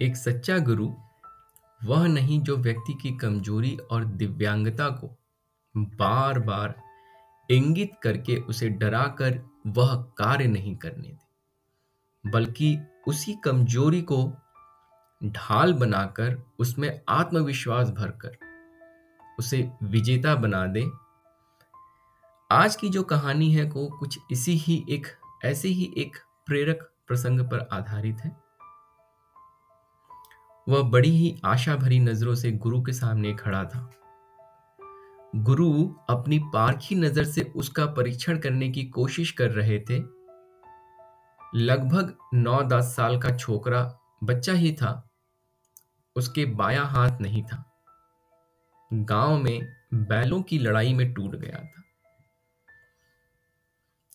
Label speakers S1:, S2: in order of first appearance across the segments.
S1: एक सच्चा गुरु, वह नहीं जो व्यक्ति की कमज़ोरी और दिव्यांगता को बार बार इंगित करके उसे डराकर वह कार्य नहीं करने दे, बल्कि उसी कमज़ोरी को ढाल बनाकर उसमें आत्मविश्वास भरकर उसे विजेता बना दे। आज की जो कहानी है को कुछ इसी ही एक, ऐसे ही एक प्रेरक प्रसंग पर आधारित है। वह बड़ी ही आशा भरी नज़रों से गुरु के सामने खड़ा था। गुरु अपनी पारखी नज़र से उसका परीक्षण करने की कोशिश कर रहे थे। लगभग नौ दस साल का छोकरा बच्चा ही था। उसके बाया हाथ नहीं था। गाँव में बैलों की लड़ाई में टूट गया था।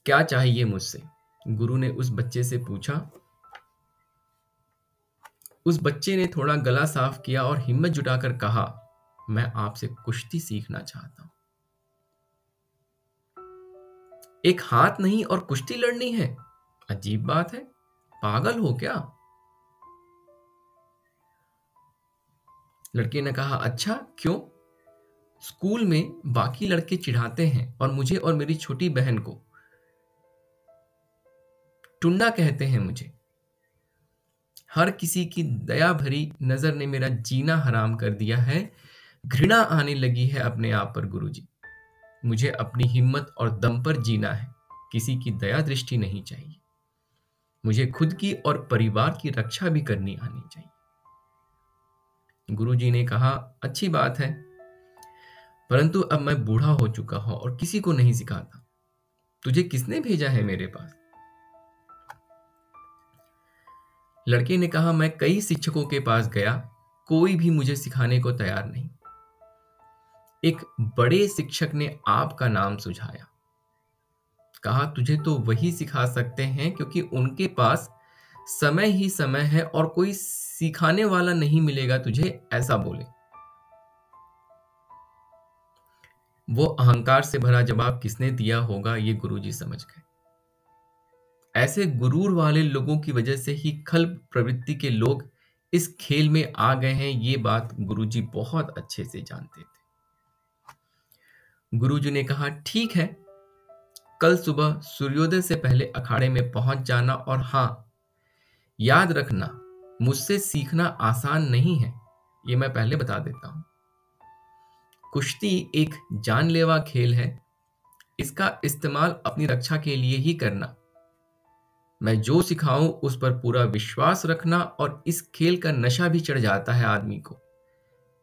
S1: क्या चाहिए मुझसे? गुरु ने उस बच्चे से पूछा। उस बच्चे ने थोड़ा गला साफ़ किया और हिम्मत जुटाकर कहा, मैं आपसे कुश्ती सीखना चाहता हूँ। एक हाथ नहीं और कुश्ती लड़नी है। अजीब बात है। पागल हो क्या? लड़के ने कहा अच्छा क्यों? स्कूल में बाकी लड़के चिढ़ाते हैं और मुझे और मेरी छोटी बहन को टुंडा कहते हैं मुझे। हर किसी की दया भरी नज़र ने मेरा जीना हराम कर दिया है। घृणा आने लगी है अपने आप पर गुरु जी मुझे अपनी हिम्मत और दम पर जीना है। किसी की दया दृष्टि नहीं चाहिए। मुझे खुद की और परिवार की रक्षा भी करनी आनी चाहिए। गुरु जी ने कहा, अच्छी बात है। परंतु अब मैं बूढ़ा हो चुका हूँ और किसी को नहीं सिखाता। तुझे किसने भेजा है मेरे पास? लड़के ने कहा, मैं कई शिक्षकों के पास गया, कोई भी मुझे सिखाने को तैयार नहीं। एक बड़े शिक्षक ने आपका नाम सुझाया। कहा, तुझे तो वही सिखा सकते हैं, क्योंकि उनके पास समय ही समय है और कोई सिखाने वाला नहीं मिलेगा तुझे, ऐसा बोले। वो अहंकार से भरा जवाब किसने दिया होगा, ये गुरुजी समझ गए। ऐसे गुरूर वाले लोगों की वजह से ही खल प्रवृत्ति के लोग इस खेल में आ गए हैं, ये बात गुरुजी बहुत अच्छे से जानते थे। गुरुजी ने कहा, ठीक है, कल सुबह सूर्योदय से पहले अखाड़े में पहुँच जाना और हाँ, याद रखना, मुझसे सीखना आसान नहीं है, ये मैं पहले बता देता हूँ। कुश्ती एक जानलेवा खेल है, इसका इस्तेमाल अपनी रक्षा के लिए ही करना मैं जो सिखाऊं, उस पर पूरा विश्वास रखना और इस खेल का नशा भी चढ़ जाता है आदमी को।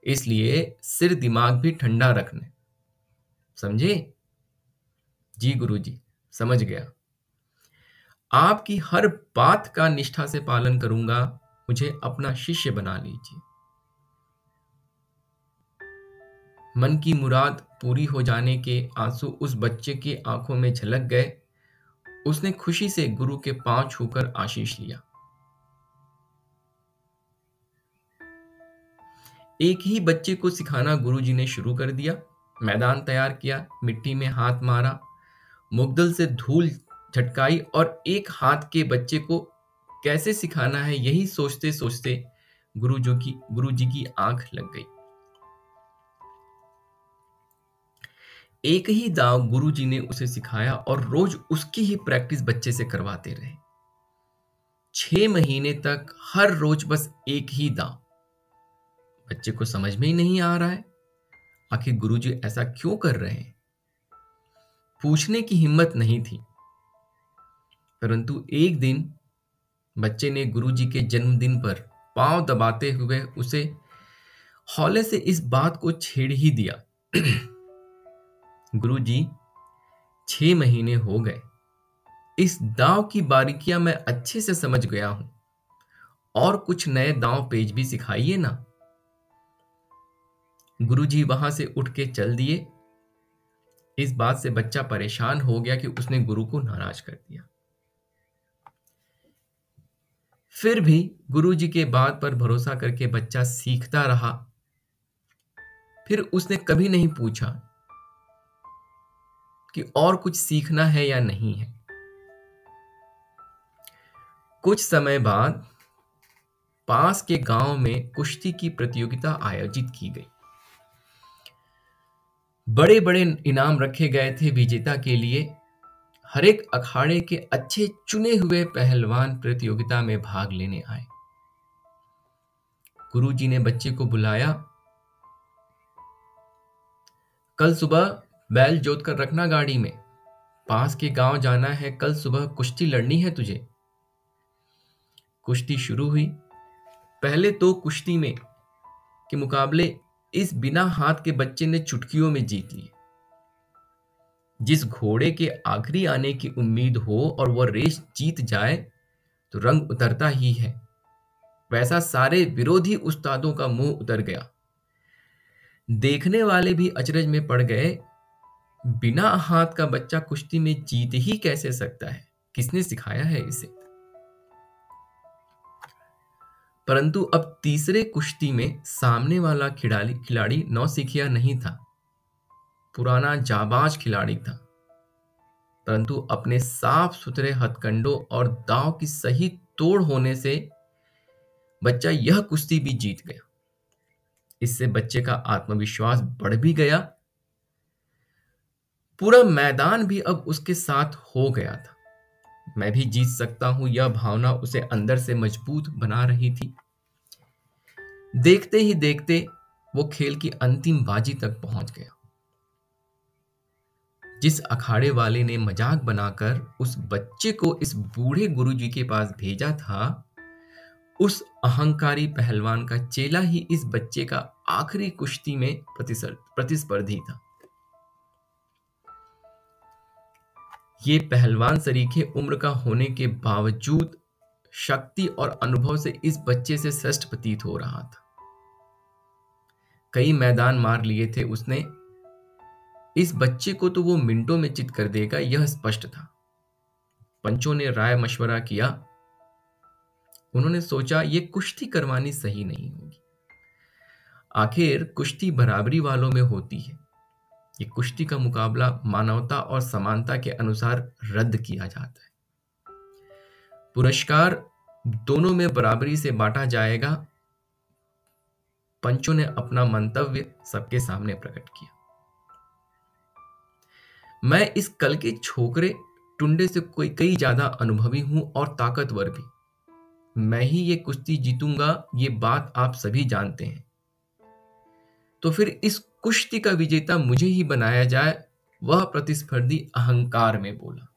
S1: इसलिए सिर दिमाग भी ठंडा रखने। समझे? जी गुरु जी समझ गया। आपकी हर बात का निष्ठा से पालन करूँगा, मुझे अपना शिष्य बना लीजिए। मन की मुराद पूरी हो जाने के आँसू उस बच्चे की आँखों में झलक गए। उसने खुशी से गुरु के पाँव छूकर आशीष लिया। एक ही बच्चे को सिखाना गुरुजी ने शुरू कर दिया। मैदान तैयार किया, मिट्टी में हाथ मारा, मुगदल से धूल झटकाई और एक हाथ के बच्चे को कैसे सिखाना है यही सोचते सोचते गुरु जो की गुरु जी की आँख लग गई। एक ही दाव गुरुजी ने उसे सिखाया और रोज उसकी ही प्रैक्टिस बच्चे से करवाते रहे। छह महीने तक हर रोज बस एक ही दाव। बच्चे को समझ में ही नहीं आ रहा है, आखिर गुरुजी ऐसा क्यों कर रहे हैं? पूछने की हिम्मत नहीं थी। परंतु एक दिन बच्चे ने गुरुजी के जन्मदिन पर पाँव दबाते हुए उसे हौले से इस बात को छेड़ ही दिया। गुरुजी, छह महीने हो गए। इस दांव की बारीकियाँ मैं अच्छे से समझ गया हूँ। और कुछ नए दांव पेज भी सिखाइए ना। गुरुजी वहाँ से उठ के चल दिए। इस बात से बच्चा परेशान हो गया कि उसने गुरु को नाराज़ कर दिया। फिर भी गुरुजी के बात पर भरोसा करके बच्चा सीखता रहा। फिर उसने कभी नहीं पूछा कि और कुछ सीखना है या नहीं है। कुछ समय बाद पास के गाँव में कुश्ती की प्रतियोगिता आयोजित की गई। बड़े बड़े इनाम रखे गए थे विजेता के लिए। हर एक अखाड़े के अच्छे चुने हुए पहलवान प्रतियोगिता में भाग लेने आए। गुरुजी ने बच्चे को बुलाया। कल सुबह बैल जोत कर रखना गाड़ी में। पास के गाँव जाना है, कल सुबह कुश्ती लड़नी है तुझे। कुश्ती शुरू हुई। पहले तो कुश्ती में के मुकाबले इस बिना हाथ के बच्चे ने चुटकियों में जीत लिए जिस घोड़े के आखिरी आने की उम्मीद हो और वह रेस जीत जाए तो रंग उतरता ही है। वैसा सारे विरोधी उस्तादों का मुँह उतर गया। देखने वाले भी अचरज में पड़ गए बिना हाथ का बच्चा कुश्ती में जीत ही कैसे सकता है? किसने सिखाया है इसे? परंतु अब तीसरे कुश्ती में सामने वाला खिलाड़ी खिलाड़ी नौसिखिया नहीं था। पुराना जाबाज खिलाड़ी था। परंतु अपने साफ़ सुथरे हथकंडों और दाव की सही तोड़ होने से बच्चा यह कुश्ती भी जीत गया। इससे बच्चे का आत्मविश्वास बढ़ भी गया पूरा मैदान भी अब उसके साथ हो गया था। मैं भी जीत सकता हूँ, यह भावना उसे अंदर से मज़बूत बना रही थी। देखते ही देखते वो खेल की अंतिम बाजी तक पहुँच गया। जिस अखाड़े वाले ने मज़ाक बनाकर उस बच्चे को इस बूढ़े गुरुजी के पास भेजा था, उस अहंकारी पहलवान का चेला ही इस बच्चे का आखिरी कुश्ती में प्रतिस्पर्धी था। ये पहलवान सरीखे उम्र का होने के बावजूद शक्ति और अनुभव से इस बच्चे से श्रेष्ठ प्रतीत हो रहा था। कई मैदान मार लिए थे उसने। इस बच्चे को तो वो मिनटों में चित कर देगा, यह स्पष्ट था। पंचों ने राय मशवरा किया। उन्होंने सोचा, ये कुश्ती करवानी सही नहीं होगी। आखिर कुश्ती बराबरी वालों में होती है। ये कुश्ती का मुकाबला मानवता और समानता के अनुसार रद्द किया जाता है। पुरस्कार दोनों में बराबरी से बांटा जाएगा। पंचों ने अपना मंतव्य सबके सामने प्रकट किया। मैं इस कल के छोकरे टुंडे से कोई कई ज़्यादा अनुभवी हूँ और ताकतवर भी। मैं ही ये कुश्ती जीतूँगा, ये बात आप सभी जानते हैं। तो फिर इस कुश्ती का विजेता मुझे ही बनाया जाए, वह प्रतिस्पर्धी अहंकार में बोला।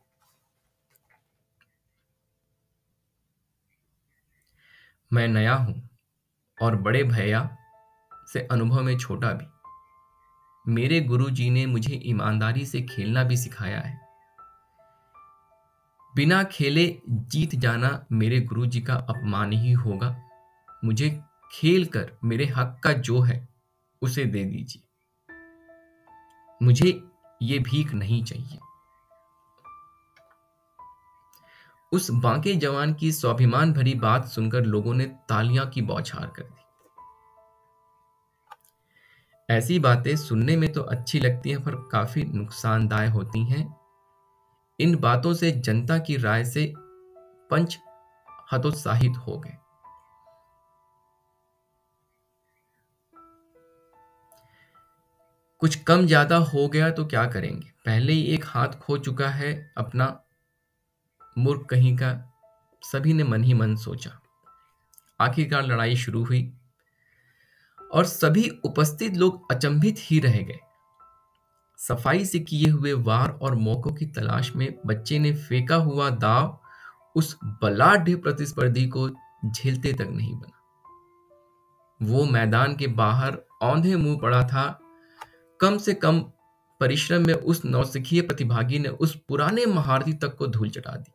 S1: मैं नया हूँ और बड़े भैया से अनुभव में छोटा भी। मेरे गुरु जी ने मुझे ईमानदारी से खेलना भी सिखाया है। बिना खेले जीत जाना मेरे गुरु जी का अपमान ही होगा। मुझे खेल कर मेरे हक का जो है, उसे दे दीजिए। मुझे ये भीख नहीं चाहिए। उस बांके जवान की स्वाभिमान भरी बात सुनकर लोगों ने तालियाँ की बौछार कर दी। ऐसी बातें सुनने में तो अच्छी लगती हैं, पर काफ़ी नुकसानदाय होती हैं। इन बातों से जनता की राय से पंच हतोत्साहित हो गए। कुछ कम ज़्यादा हो गया तो क्या करेंगे? पहले ही एक हाथ खो चुका है, अपना मूर्ख कहीं का, सभी ने मन ही मन सोचा। आखिरकार लड़ाई शुरू हुई और सभी उपस्थित लोग अचंभित ही रह गए। सफ़ाई से किए हुए वार और मौकों की तलाश में बच्चे ने फेंका हुआ दाव उस बलाढ़ प्रतिस्पर्धी को झेलते तक नहीं बना। वो मैदान के बाहर औंधे मुँह पड़ा था कम से कम परिश्रम में उस नौसिखीय प्रतिभागी ने उस पुराने महारथी तक को धूल चटा दी।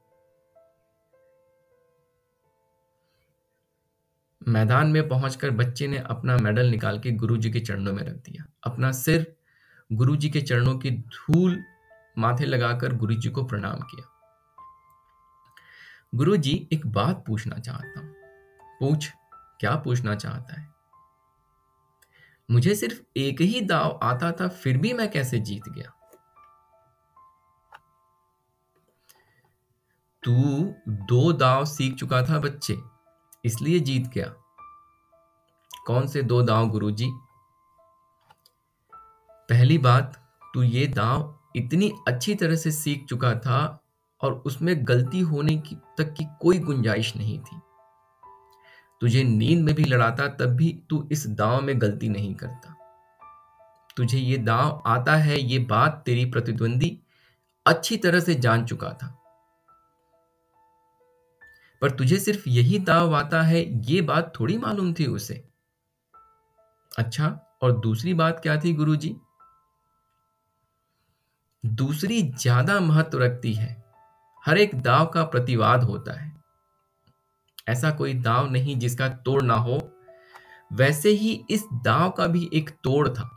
S1: मैदान में पहुंचकर बच्चे ने अपना मेडल निकाल के गुरुजी के चरणों में रख दिया। अपना सिर गुरुजी के चरणों की धूल माथे लगाकर गुरुजी को प्रणाम किया। गुरुजी, एक बात पूछना चाहता हूँ। पूछ, क्या पूछना चाहता है? मुझे सिर्फ़ एक ही दाव आता था, फिर भी मैं कैसे जीत गया? तू दो दाव सीख चुका था बच्चे, इसलिए जीत गया। कौन से दो दांव, गुरुजी? पहली बात, तू ये दाव इतनी अच्छी तरह से सीख चुका था और उसमें गलती होने की, तक की कोई गुंजाइश नहीं थी। तुझे नींद में भी लड़ाता, तब भी तू इस दांव में गलती नहीं करता। तुझे ये दांव आता है, ये बात तेरी प्रतिद्वंदी अच्छी तरह से जान चुका था। पर तुझे सिर्फ़ यही दाव आता है, ये बात थोड़ी मालूम थी उसे। अच्छा और दूसरी बात क्या थी गुरुजी? दूसरी ज़्यादा महत्व रखती है। हर एक दाव का प्रतिवाद होता है। ऐसा कोई दाव नहीं जिसका तोड़ ना हो। वैसे ही इस दाव का भी एक तोड़ था।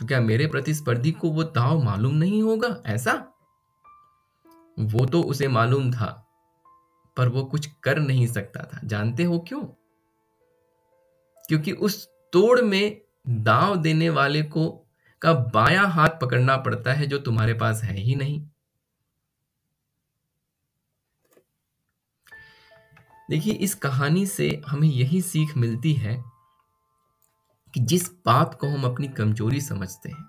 S1: तो क्या मेरे प्रतिस्पर्धी को वो दाव मालूम नहीं होगा? ऐसा? वो तो उसे मालूम था, पर वो कुछ कर नहीं सकता था। जानते हो क्यों? क्योंकि उस तोड़ में दाव देने वाले को का बाया हाथ पकड़ना पड़ता है जो तुम्हारे पास है ही नहीं। देखिए, इस कहानी से हमें यही सीख मिलती है कि जिस बात को हम अपनी कमज़ोरी समझते हैं,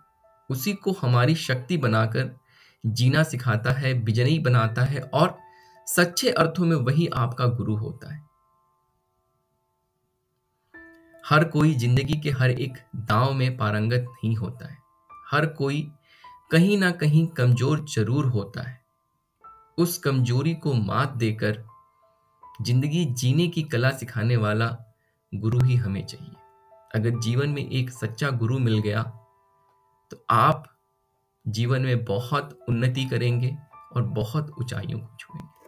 S1: उसी को हमारी शक्ति बनाकर जीना सिखाता है बिजनई बनाता है और सच्चे अर्थों में वही आपका गुरु होता है। हर कोई ज़िंदगी के हर एक दांव में पारंगत नहीं होता है। हर कोई कहीं ना कहीं कमज़ोर ज़रूर होता है। उस कमज़ोरी को मात देकर ज़िंदगी जीने की कला सिखाने वाला गुरु ही हमें चाहिए। अगर जीवन में एक सच्चा गुरु मिल गया तो आप जीवन में बहुत उन्नति करेंगे और बहुत ऊंचाइयों को छुएँगे।